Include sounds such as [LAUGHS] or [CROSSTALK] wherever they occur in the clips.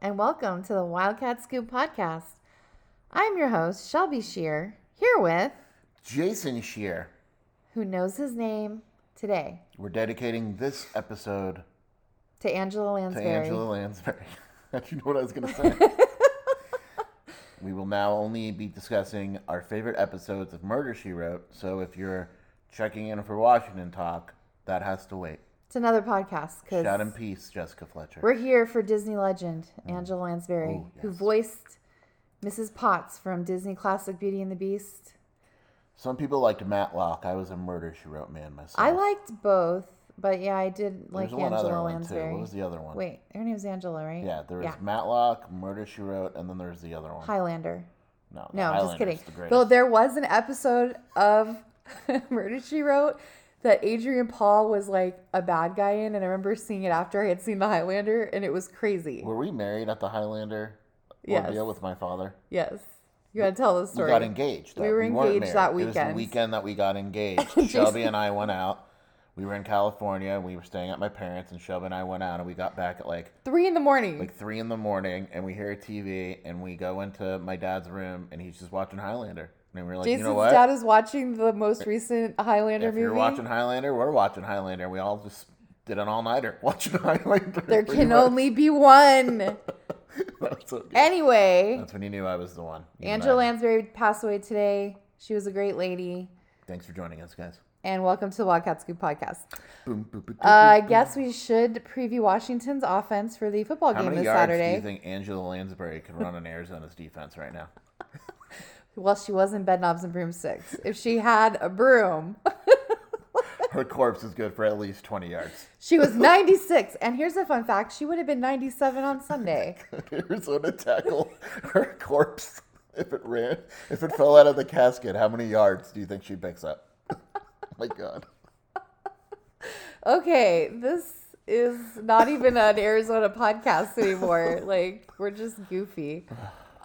and welcome to the Wildcat Scoop podcast. I'm your host, Shelby Shear, here with Jason Shear. who knows his name today We're dedicating this episode to Angela Lansbury. to. Angela Lansbury. [LAUGHS] you know what I was going to say. [LAUGHS] we will now only be discussing our favorite episodes of Murder She Wrote. So if you're checking in for Washington talk, that has to wait. It's another podcast Shout in peace, Jessica Fletcher. we're here for Disney legend mm. Angela Lansbury, Oh, who voiced Mrs. Potts from Disney classic Beauty and the Beast. Some people liked Matlock. I was a Murder She Wrote man myself. I liked both, but yeah, I did like There's Angela Lansbury. What was the other one? Wait, her name's Angela, right? Yeah, there was Yeah. Matlock, Murder She Wrote, and then there's the other one. Highlander. no, No, I'm just kidding. Though there was an episode of [LAUGHS] Murder She Wrote that Adrian Paul was like a bad guy in, and I remember seeing it after I had seen the Highlander, and it was crazy. Were we married at the Highlander Yes. ordeal with my father? Yes, you gotta tell the We story. got engaged. We were weren't engaged that It was weekend. the weekend that we got engaged. [LAUGHS] Shelby and I went out. We were in California. and We were staying at my parents, and Shelby and I went out, and we got back at like Three in the morning. like three in the morning, and we hear a TV, and we go into my dad's room, and he's just watching Highlander, and we are like, Jason's you know what? dad is watching the most recent Highlander if movie. If you're watching Highlander, we're watching Highlander. We all just did an all nighter [LAUGHS] watching Highlander. there can much. only be one. [LAUGHS] That's, so anyway, That's when you knew I was the one. Angela. Lansbury passed away today. She was a great lady. Thanks for joining us, guys. And welcome to the Wildcat Scoop podcast. Boom, boom, boom, Uh, I guess we should preview Washington's offense for the football How game many this yards do Saturday. you think Angela Lansbury could run on Arizona's defense right now? [LAUGHS] well, she was in bed knobs and broomsticks. If she had a broom, [LAUGHS] Her corpse is good for at least 20 yards. she was [LAUGHS] 96. And here's a fun fact: she would have been 97 on Sunday. Arizona tackle her corpse if it ran, if it fell out of the casket. How many yards do you think she picks up? [LAUGHS] my God. Okay, this is not even an Arizona podcast anymore. like we're just goofy.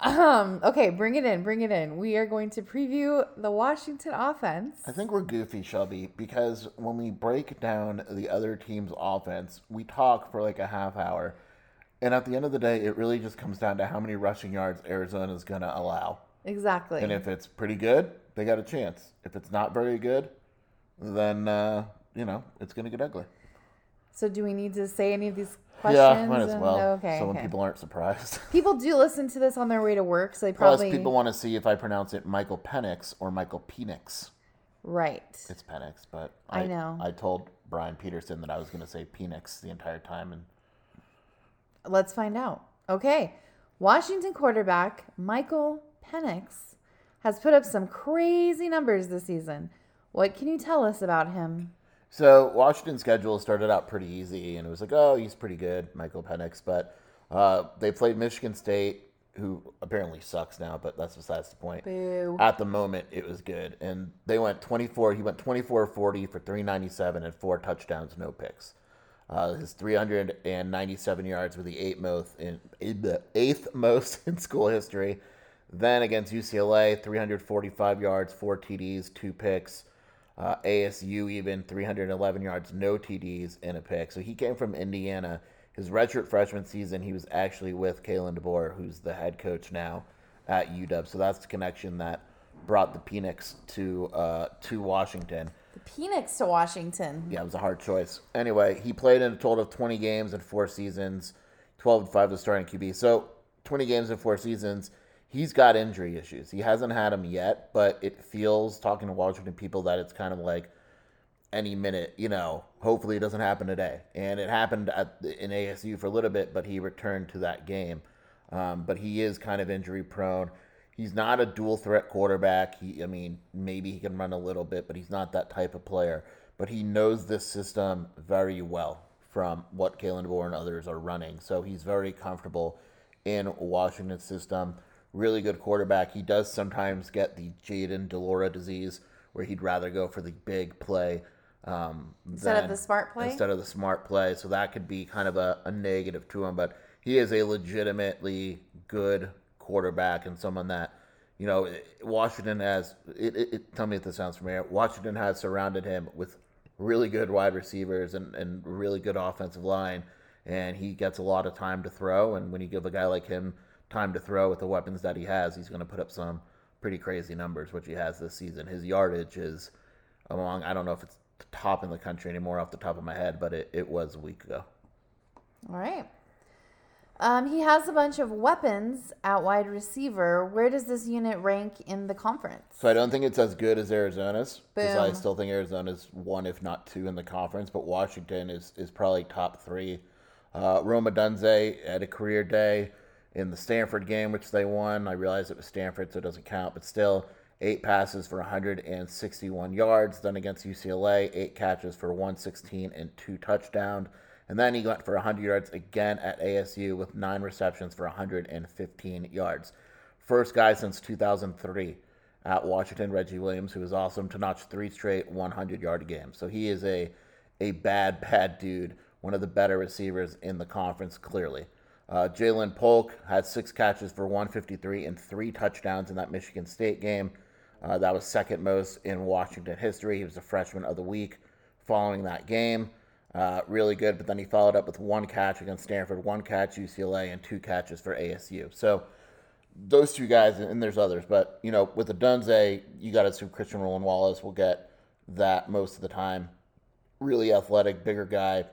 Um, okay, bring it in, bring it in. We are going to preview the Washington offense. I think we're goofy, Shelby, because when we break down the other team's offense, we talk for like a half hour. And at the end of the day, it really just comes down to how many rushing yards Arizona is going to allow. Exactly. And if it's pretty good, they got a chance. If it's not very good, then, uh, you know, it's going to get ugly. So do we need to say any of these questions? Yeah, might as and- well. Okay. so when okay. people aren't surprised. [LAUGHS] People do listen to this on their way to work, so they probably. Plus, people want to see if I pronounce it Michael Penix or Michael Penix. right. It's Penix, but I know. I told Brian Peterson that I was going to say Penix the entire time, and Let's find out. Okay. Washington quarterback Michael Penix has put up some crazy numbers this season. What can you tell us about him? So Washington's schedule started out pretty easy, and it was like, oh, he's pretty good, Michael Penix. But uh, they played Michigan State, who apparently sucks now, but that's besides the point. Boo. At the moment, it was good, and they went 24. He went 24 40 for 397 and four touchdowns, no picks. Uh, his 397 yards were the eighth most in eighth [LAUGHS] most in school history. Then against UCLA, 345 yards, four TDs, two picks. Uh, ASU even 311 yards, no TDs, and a pick. So he came from Indiana. His redshirt freshman season, he was actually with Kalen DeBoer, who's the head coach now at UW. So that's the connection that brought the Phoenix to uh, to Washington. The Penix to Washington. Yeah, it was a hard choice. Anyway, he played in a total of 20 games in four seasons, 12 to 5 to starting QB. So 20 games in four seasons. He's got injury issues. He hasn't had them yet, but it feels, talking to Washington people, that it's kind of like any minute, you know, hopefully it doesn't happen today. And it happened at, in ASU for a little bit, but he returned to that game. Um, but he is kind of injury prone. He's not a dual threat quarterback. He, I mean, maybe he can run a little bit, but he's not that type of player. But he knows this system very well from what Kalen DeBoer and others are running. So he's very comfortable in Washington's system. Really good quarterback. He does sometimes get the Jayden de Laura disease, where he'd rather go for the big play um, Instead of the smart play? Instead of the smart play, so that could be kind of a, a negative to him. But he is a legitimately good quarterback and someone that you know Washington has. It, it, it, tell me if this sounds familiar. Washington has surrounded him with really good wide receivers and, and really good offensive line, and he gets a lot of time to throw. And when you give a guy like him time to throw with the weapons that he has, he's going to put up some pretty crazy numbers, which he has this season. His yardage is among, I don't know if it's top in the country anymore off the top of my head, but it, it was a week ago. All right. Um, he has a bunch of weapons at wide receiver. Where does this unit rank in the conference? So I don't think it's as good as Arizona's because I still think Arizona's one, if not two, in the conference. But Washington is is probably top three. Uh, Rome Odunze had a career day in the Stanford game, which they won. I realize it was Stanford, so it doesn't count, but still, eight passes for 161 yards. Then against UCLA, eight catches for 116 and two touchdowns. And then he went for 100 yards again at ASU with nine receptions for 115 yards. First guy since 2003 at Washington, Reggie Williams, who was awesome to notch three straight 100 yard games. So he is a a bad, bad dude. One of the better receivers in the conference, clearly. Uh, Ja'Lynn Polk had six catches for 153 and three touchdowns in that Michigan State game. Uh, that was second most in Washington history. He was the freshman of the week following that game. Uh, really good, but then he followed up with one catch against Stanford, one catch UCLA, and two catches for ASU. So those two guys, and there's others, but you know, with the Dunze, you got to assume Christian Roland Wallace will get that most of the time. Really athletic, bigger guy,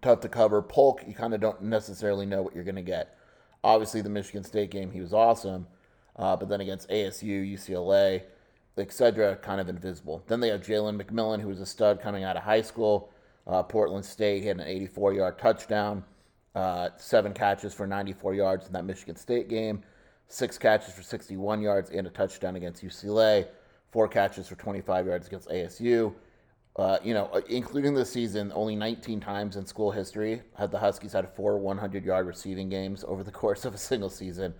tough to cover. Polk, you kind of don't necessarily know what you're going to get. Obviously, the Michigan State game, he was awesome, uh, but then against ASU, UCLA, etc., kind of invisible. Then they have Jalen McMillan, who was a stud coming out of high school. Uh, Portland State he had an 84 yard touchdown, uh, seven catches for 94 yards in that Michigan State game, six catches for 61 yards and a touchdown against UCLA, four catches for 25 yards against ASU. Uh, you know, including this season, only 19 times in school history have the Huskies had four 100 yard receiving games over the [LAUGHS] course of a single season.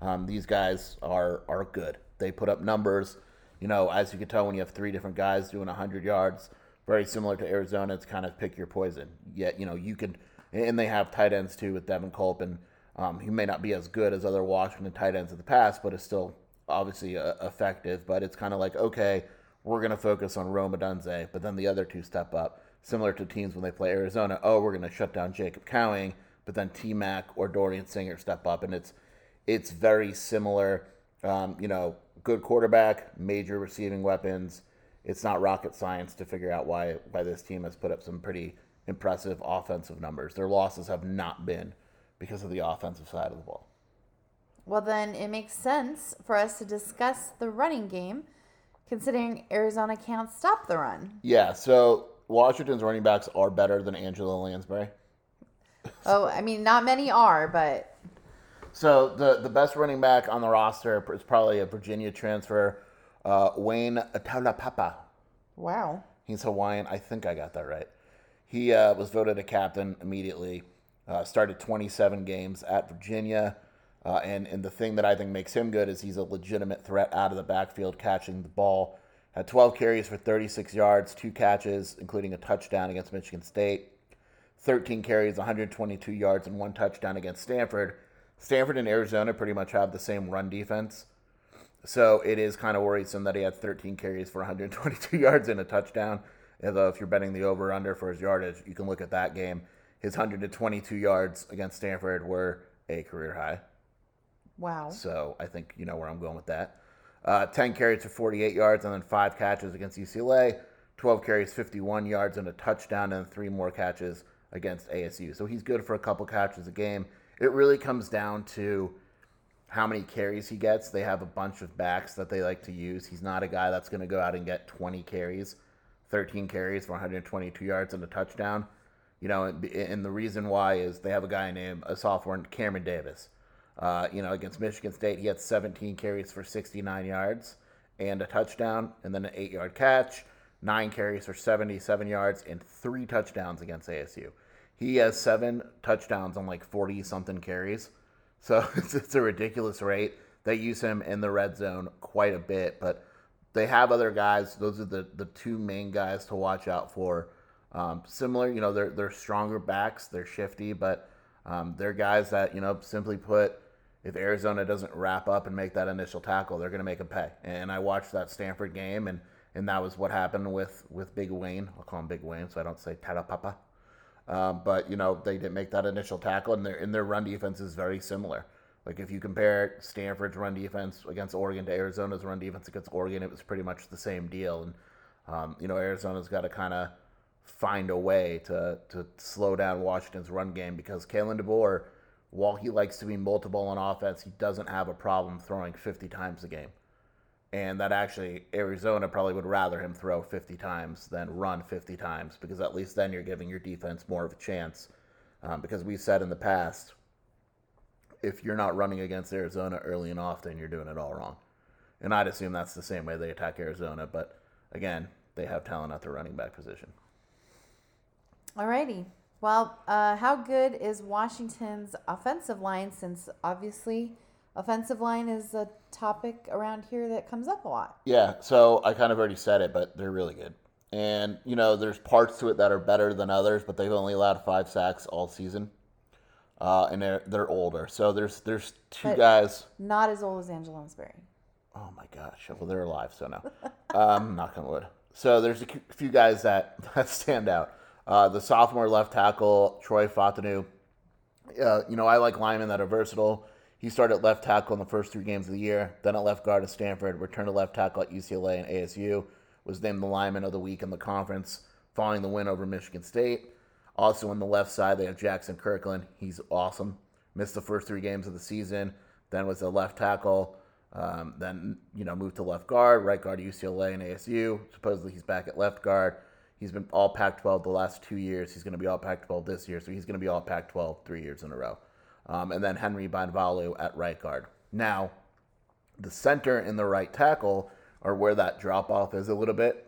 Um, these guys are are good. They put up numbers. You know, as you can tell when you have three different guys doing 100 yards, very similar to Arizona. It's kind of pick your poison. Yet, you know, you can, and they have tight ends too with Devin Culp, and um, he may not be as good as other Washington tight ends of the past, but is still obviously uh, effective. But it's kind of like, okay, we're going to focus on Rome Odunze, but then the other two step up, similar to teams when they play Arizona. Oh, we're going to shut down Jacob Cowing, but then T Mac or Dorian Singer step up, and it's it's very similar. Um, you know, good quarterback, major receiving weapons. It's not rocket science to figure out why why this team has put up some pretty impressive offensive numbers. Their losses have not been because of the offensive side of the ball. Well, then it makes sense for us to discuss the running game, considering Arizona can't stop the run. Yeah, so Washington's running backs are better than Angela Lansbury. Oh, I mean, not many are, but So the the best running back on the roster is probably a Virginia transfer, uh, Wayne Taulapapa. wow. He's Hawaiian. I think I got that right. He uh, was voted a captain immediately. Uh, started 27 games at Virginia. Uh, and, and the thing that I think makes him good is he's a legitimate threat out of the backfield catching the ball. Had 12 carries for 36 yards, two catches, including a touchdown against Michigan State. 13 carries, 122 yards, and one touchdown against Stanford. Stanford and Arizona pretty much have the same run defense. So it is kind of worrisome that he had 13 carries for 122 [LAUGHS] yards and a touchdown. Although if you're betting the over under for his yardage, you can look at that game. His 122 yards against Stanford were a career high. Wow. So I think you know where I'm going with that. Uh, 10 carries for 48 yards and then five catches against UCLA. 12 carries, 51 yards and a touchdown, and three more catches against ASU. So he's good for a couple catches a game. It really comes down to how many carries he gets. They have a bunch of backs that they like to use. He's not a guy that's going to go out and get 20 carries, 13 carries for 122 yards and a touchdown. You know, and, and the reason why is they have a guy named a sophomore Cameron Davis. Uh, you know, against Michigan State, he had 17 carries for 69 yards and a touchdown, and then an eight-yard catch. Nine carries for 77 yards and three touchdowns against ASU. He has seven touchdowns on like 40 something carries. So [LAUGHS] it's, it's a ridiculous rate. They use him in the red zone quite a bit, but they have other guys. Those are the, the two main guys to watch out for. Um, similar, you know, they're, they're stronger backs, they're shifty, but um, they're guys that, you know, simply put, if Arizona doesn't wrap up and make that initial tackle, they're going to make them pay. And I watched that Stanford game, and, and that was what happened with, with Big Wayne. I'll call him Big Wayne so I don't say Tarapapa. Um, but you know they didn't make that initial tackle, and their in their run defense is very similar. Like if you compare Stanford's run defense against Oregon to Arizona's run defense against Oregon, it was pretty much the same deal. And um, you know Arizona's got to kind of find a way to to slow down Washington's run game because Kalen DeBoer, while he likes to be multiple on offense, he doesn't have a problem throwing 50 times a game. And that actually, Arizona probably would rather him throw 50 times than run 50 times because at least then you're giving your defense more of a chance. Um, because we've said in the past, if you're not running against Arizona early and often, you're doing it all wrong. And I'd assume that's the same way they attack Arizona. But again, they have talent at the running back position. Alrighty. Well, uh, how good is Washington's offensive line? Since obviously, offensive line is a topic around here that comes up a lot. Yeah, so I kind of already said it, but they're really good. And, you know, there's parts to it that are better than others, but they've only allowed five sacks all season. Uh, and they're, they're older. So there's there's two But- guys. Not as old as Angela Lansbury. Oh my gosh. Well, they're alive, so no. um, knock on wood. So there's a few guys that, that [LAUGHS] stand out. Uh, the sophomore left tackle, Troy Fautanu. Uh, you know, I like linemen that are versatile. He started left tackle in the first three games of the year, then at left guard at Stanford, returned to left tackle at UCLA and ASU, was named the lineman of the week in the conference following the win over Michigan State. Also on the left side, they have Jaxson Kirkland. He's awesome. Missed the first three games of the season, then was a left tackle. Um, then you know moved to left guard, right guard at UCLA and ASU. Supposedly he's back at left guard. He's been all Pac-12 the last two years. He's going to be all Pac-12 this year, so he's going to be all Pac-12 three years in a row. Um, and then Henry Bainivalu at right guard. Now, the center and the right tackle are where that drop off is a little bit.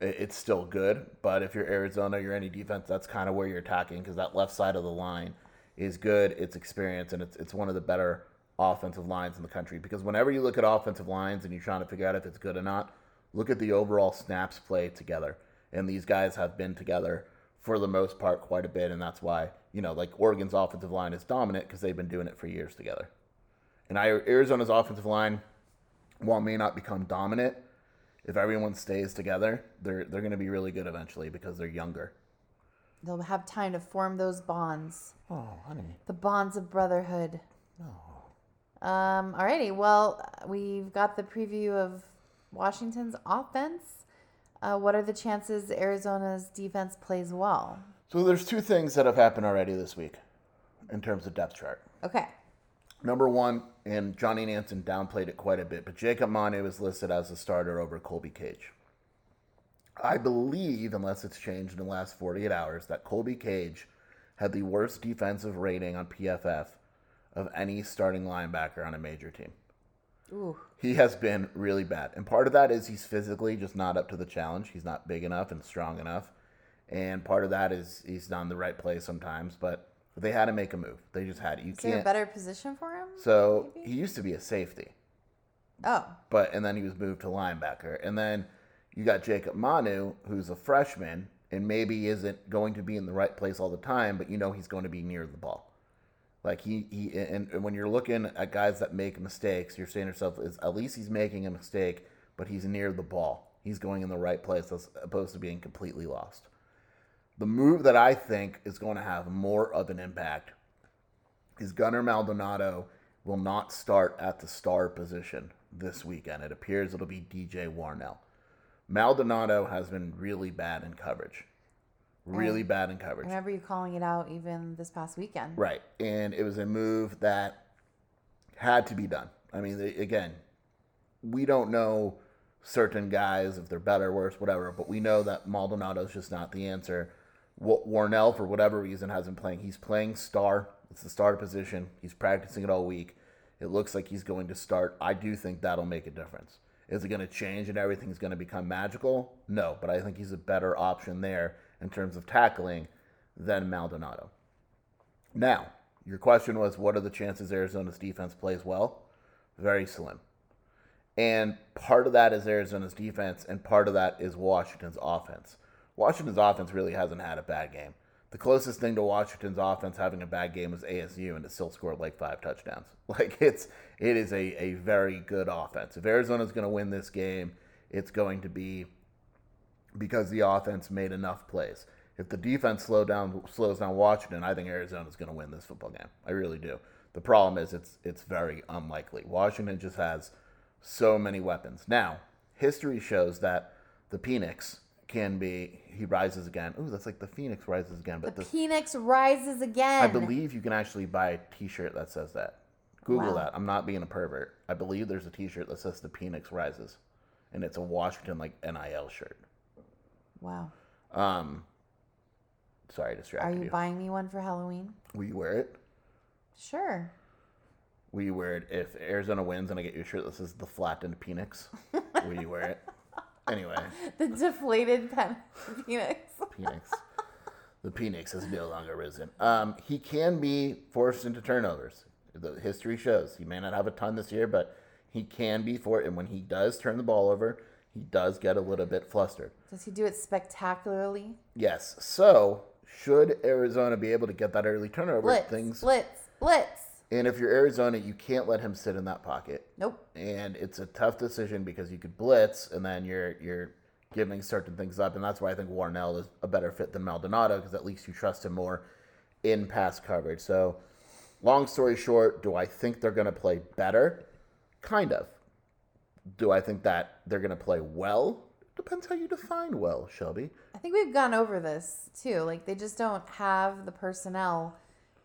It's still good, but if you're Arizona, you're any defense, that's kind of where you're attacking because that left side of the line is good. It's experienced, and it's it's one of the better offensive lines in the country. Because whenever you look at offensive lines and you're trying to figure out if it's good or not, look at the overall snaps played together. And these guys have been together for the most part quite a bit, and that's why you know like Oregon's offensive line is dominant because they've been doing it for years together. And I, Arizona's offensive line, while may not become dominant, if everyone stays together, they're they're going to be really good eventually because they're younger. They'll have time to form those bonds, Oh, honey. the bonds of brotherhood. Oh. Um, alrighty. Well, we've got the preview of Washington's offense. Uh, what are the chances Arizona's defense plays well? So there's two things that have happened already this week in terms of depth chart. Okay. Number one, and Johnny Nansen downplayed it quite a bit, but Jacob Manu is listed as a starter over Colby Cage. I believe, unless it's changed in the last 48 hours, that Colby Cage had the worst defensive rating on PFF of any starting linebacker on a major team. Ooh. He has been really bad. And part of that is he's physically just not up to the challenge. He's not big enough and strong enough. And part of that is he's not in the right place sometimes, but they had to make a move. They just had it. You Is there a can't. better position for him? So maybe? he used to be a safety, Oh. but and then he was moved to linebacker. And then you got Jacob Manu, who's a freshman and maybe isn't going to be in the right place all the time, but you know he's going to be near the ball. Like he, he and, and when you're looking at guys that make mistakes, you're saying to yourself, is at least he's making a mistake, but he's near the ball. He's going in the right place as opposed to being completely lost. The move that I think is going to have more of an impact is Gunnar Maldonado will not start at the star position this weekend. It appears it'll be DJ Warnell. Maldonado has been really bad in coverage. Really bad in I coverage. remember you calling it out even this past weekend. Right. And it was a move that had to be done. I mean, they- again, we don't know certain guys if they're better, worse, whatever, but we know that Maldonado's just not the answer. Wa- Warnell, for whatever reason, hasn't playing. He's playing star. It's the starter position. He's practicing it all week. It looks like he's going to start. I do think that'll make a difference. Is it going to change and everything's going to become magical? No, but I think he's a better option there in terms of tackling than Maldonado. Now, your question was what are the chances Arizona's defense plays well? Very slim. And part of that is Arizona's defense, and part of that is Washington's offense. Washington's offense really hasn't had a bad game. The closest thing to Washington's offense having a bad game was ASU, and it still scored like five touchdowns. [LAUGHS] Like it's it is a, a very good offense. If Arizona's going to win this game, it's going to be because the offense made enough plays. If the defense slow down slows down Washington, I think Arizona's going to win this football game. I really do. The problem is it's it's very unlikely. Washington just has so many weapons. Now, history shows that the Phoenix can be he rises again. Ooh, that's like the Phoenix rises again. But The the, Phoenix rises again. I believe you can actually buy a T-shirt that says that. Google Wow. that. I'm not being a pervert. I believe there's a T-shirt that says the Phoenix rises, and it's a Washington like NIL shirt. Wow. Um, sorry, I Are you you. buying me one for Halloween? Will you wear it? Sure. Will you wear it if Arizona wins and I get you a shirt that says the flattened Phoenix? Will you wear it? [LAUGHS] Anyway, The deflated pen Phoenix. Phoenix. The Phoenix has no longer risen. Um, he can be forced into turnovers. The history shows he may not have a ton this year, but he can be for it. and when he does turn the ball over, he does get a little bit flustered. Does he do it spectacularly? Yes. So should Arizona be able to get that early turnover, Blitz. things Blitz. Blitz. and if you're Arizona, you can't let him sit in that pocket. Nope. and it's a tough decision because you could blitz and then you're you're giving certain things up, and that's why I think Warnell is a better fit than Maldonado because at least you trust him more in pass coverage. So, long story short, do I think they're going to play better? Kind of. Do I think that they're going to play well? Depends how you define well, Shelby. I think we've gone over this too. Like they just don't have the personnel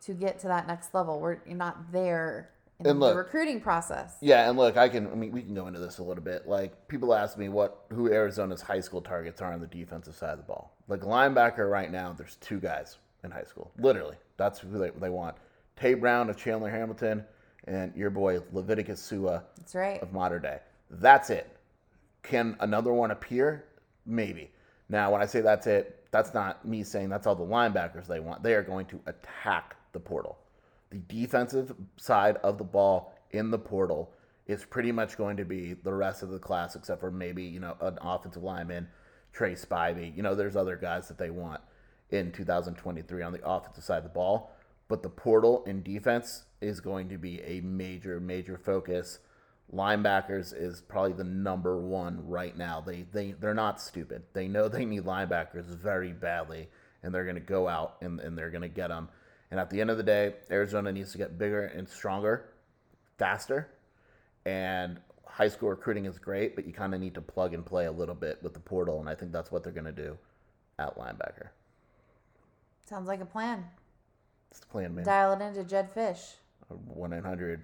to get to that next level. We're you're not there in And the look- recruiting process. Yeah, and look, I can. I mean, we can go into this a little bit. Like people ask me what who Arizona's high school targets are on the defensive side of the ball. Like linebacker right now, there's two guys in high school. Literally, that's who they, they want. Tay Brown of Chandler Hamilton, and your boy Leviticus Sua That's right. of modern day. That's it. Can another one appear? Maybe. Now, when I say that's it, that's not me saying that's all the linebackers they want. They are going to attack the portal. The defensive side of the ball in the portal is pretty much going to be the rest of the class, except for maybe, you know, an offensive lineman, Trey Spivey. You know, there's other guys that they want in 2023 on the offensive side of the ball. But the portal in defense is going to be a major, major focus. Linebackers is probably the number one right now. They they they're not stupid. They know they need linebackers very badly, and they're going to go out and, and they're going to get them. And at the end of the day, Arizona needs to get bigger and stronger, faster. And high school recruiting is great, but you kind of need to plug and play a little bit with the portal, and I think that's what they're going to do at linebacker. Sounds like a plan. It's the plan, man. Dial it into Jedd Fisch. One eight hundred.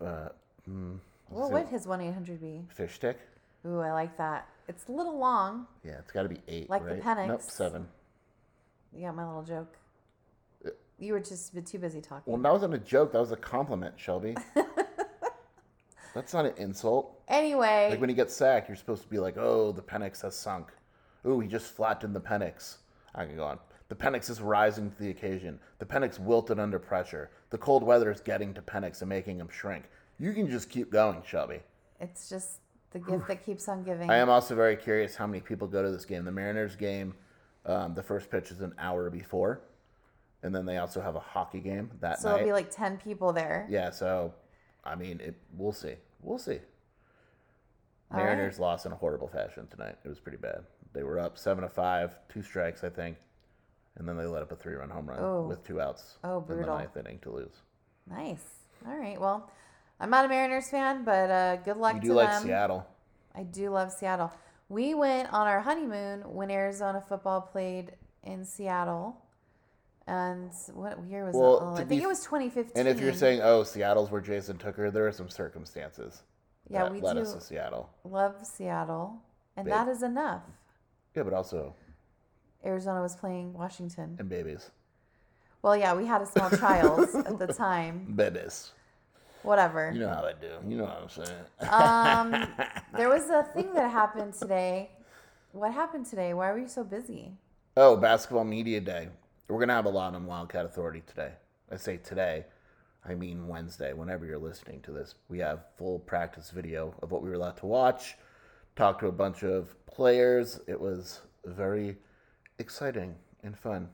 Uh, mm, What would his one eight hundred be? fish stick? Ooh, I like that. It's a little long. Yeah, it's got to be eight. Like the right? Penix. Nope, seven. You got my little joke. Uh, you were just too busy talking. Well, that wasn't a joke. That was a compliment, Shelby. [LAUGHS] That's not an insult. Anyway, Like when he gets sacked, you're supposed to be like, "Oh, the Penix has sunk." Ooh, he just flattened the Penix. I can go on. The Penix is rising to the occasion. The Penix wilted under pressure. The cold weather is getting to Penix and making him shrink. You can just keep going, Shelby. it's just the gift that keeps on giving. I am also very curious how many people go to this game. The Mariners game, um, the first pitch is an hour before, and then they also have a hockey game that so night. there'll be like ten people there. yeah, so I mean, it. We'll see. We'll see. All right. Mariners lost in a horrible fashion tonight. It was pretty bad. They were up seven to five, two strikes, I think, and then they let up a three-run home run Oh. with two outs Oh, brutal. in the ninth inning to lose. Nice. All right. Well, I'm not a Mariners fan, but uh, good luck You to do like them. Seattle. I do love Seattle. We went on our honeymoon when Arizona football played in Seattle. And what year was Well, that? Oh, I think f- it was 2015. And if you're saying, "Oh, Seattle's where Jason took her," there are some circumstances yeah, that we led do us to Seattle. love Seattle, and Big. that is enough. Yeah, but also Arizona was playing Washington. and babies. Well, yeah, we had a small child [LAUGHS] at the time. Babies. Whatever. You know how I do. You know what I'm saying. Um, [LAUGHS] there was a thing that happened today. What happened today? Why were you so busy? oh, basketball media day. We're gonna have a lot on Wildcat Authority today. I say today, I mean Wednesday. Whenever you're listening to this, we have full practice video of what we were allowed to watch. Talked to a bunch of players. It was very exciting and fun.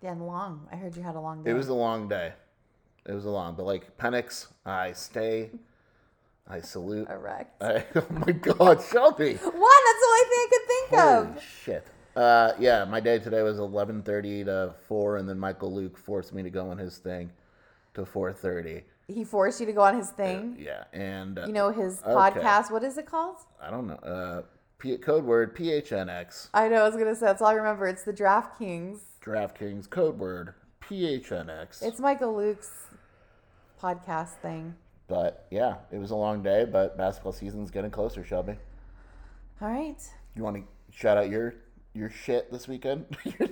Yeah, and long. I heard you had a long day. It was a long day. It was a long, but like Penix, I stay. I salute. erect. I, [LAUGHS] oh my God, Shelby! What? That's the only thing I could think Holy of. shit! Uh, yeah, my day today was 11:30 to 4, and then Michael Luke forced me to go on his thing to 4:30. He forced you to go on his thing. Yeah, and uh, You know his Okay. podcast. What is it called? I don't know. Uh, P- code word PHNX. I know. I was gonna say that's all I remember. It's the DraftKings. DraftKings code word PHNX. It's Michael Luke's podcast thing. but yeah, it was a long day, but basketball season's getting closer. Shelby, All right. you want to shout out your your shit this weekend? [LAUGHS]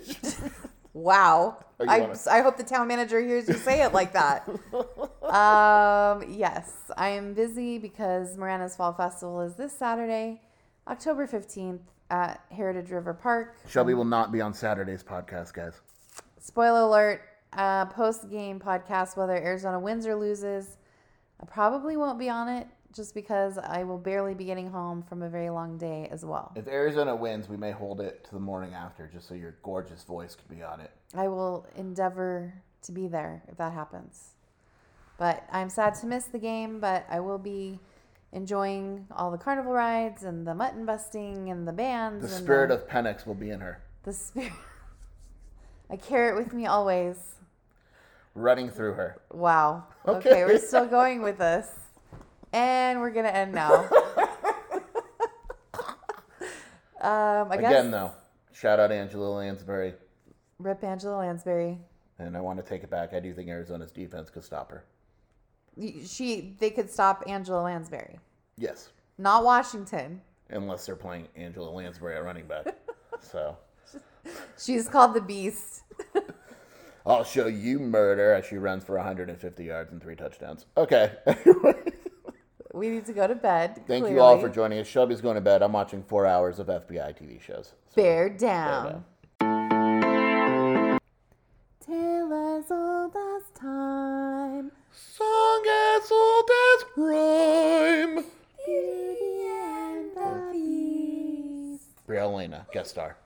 Wow. I, wanna- I hope the town manager hears you say it like that. [LAUGHS] um, yes, I am busy because Marana's Fall Festival is this Saturday, October 15th at Heritage River Park. Shelby will not be on Saturday's podcast, guys. Spoiler alert, uh, post game podcast, whether Arizona wins or loses. I probably won't be on it just because I will barely be getting home from a very long day as well. If Arizona wins, we may hold it to the morning after, just so your gorgeous voice can be on it. I will endeavor to be there if that happens. But I'm sad to miss the game, but I will be enjoying all the carnival rides and the mutton busting and the bands. The spirit the, of Penix will be in her, the spirit. I carry it with me always. Running through her. Wow. [LAUGHS] Okay. Okay, we're still going with this. And we're going to end now. [LAUGHS] um, I guess Again, though, shout out Angela Lansbury, Rip Angela Lansbury. and I want to take it back. I do think Arizona's defense could stop her. She they could stop Angela Lansbury. Yes, Not Washington. unless they're playing Angela Lansbury at running back. [LAUGHS] so She's called the Beast. I'll show you murder as she runs for 150 yards and three touchdowns. Okay. [LAUGHS] We need to go to bed. Thank you all for joining us. Shelby's going to bed. I'm watching four hours of FBI TV shows. So, Bear down. Tale as old as time. Song as old as rhyme. Beauty and the Beast. Brielle Lena, guest star.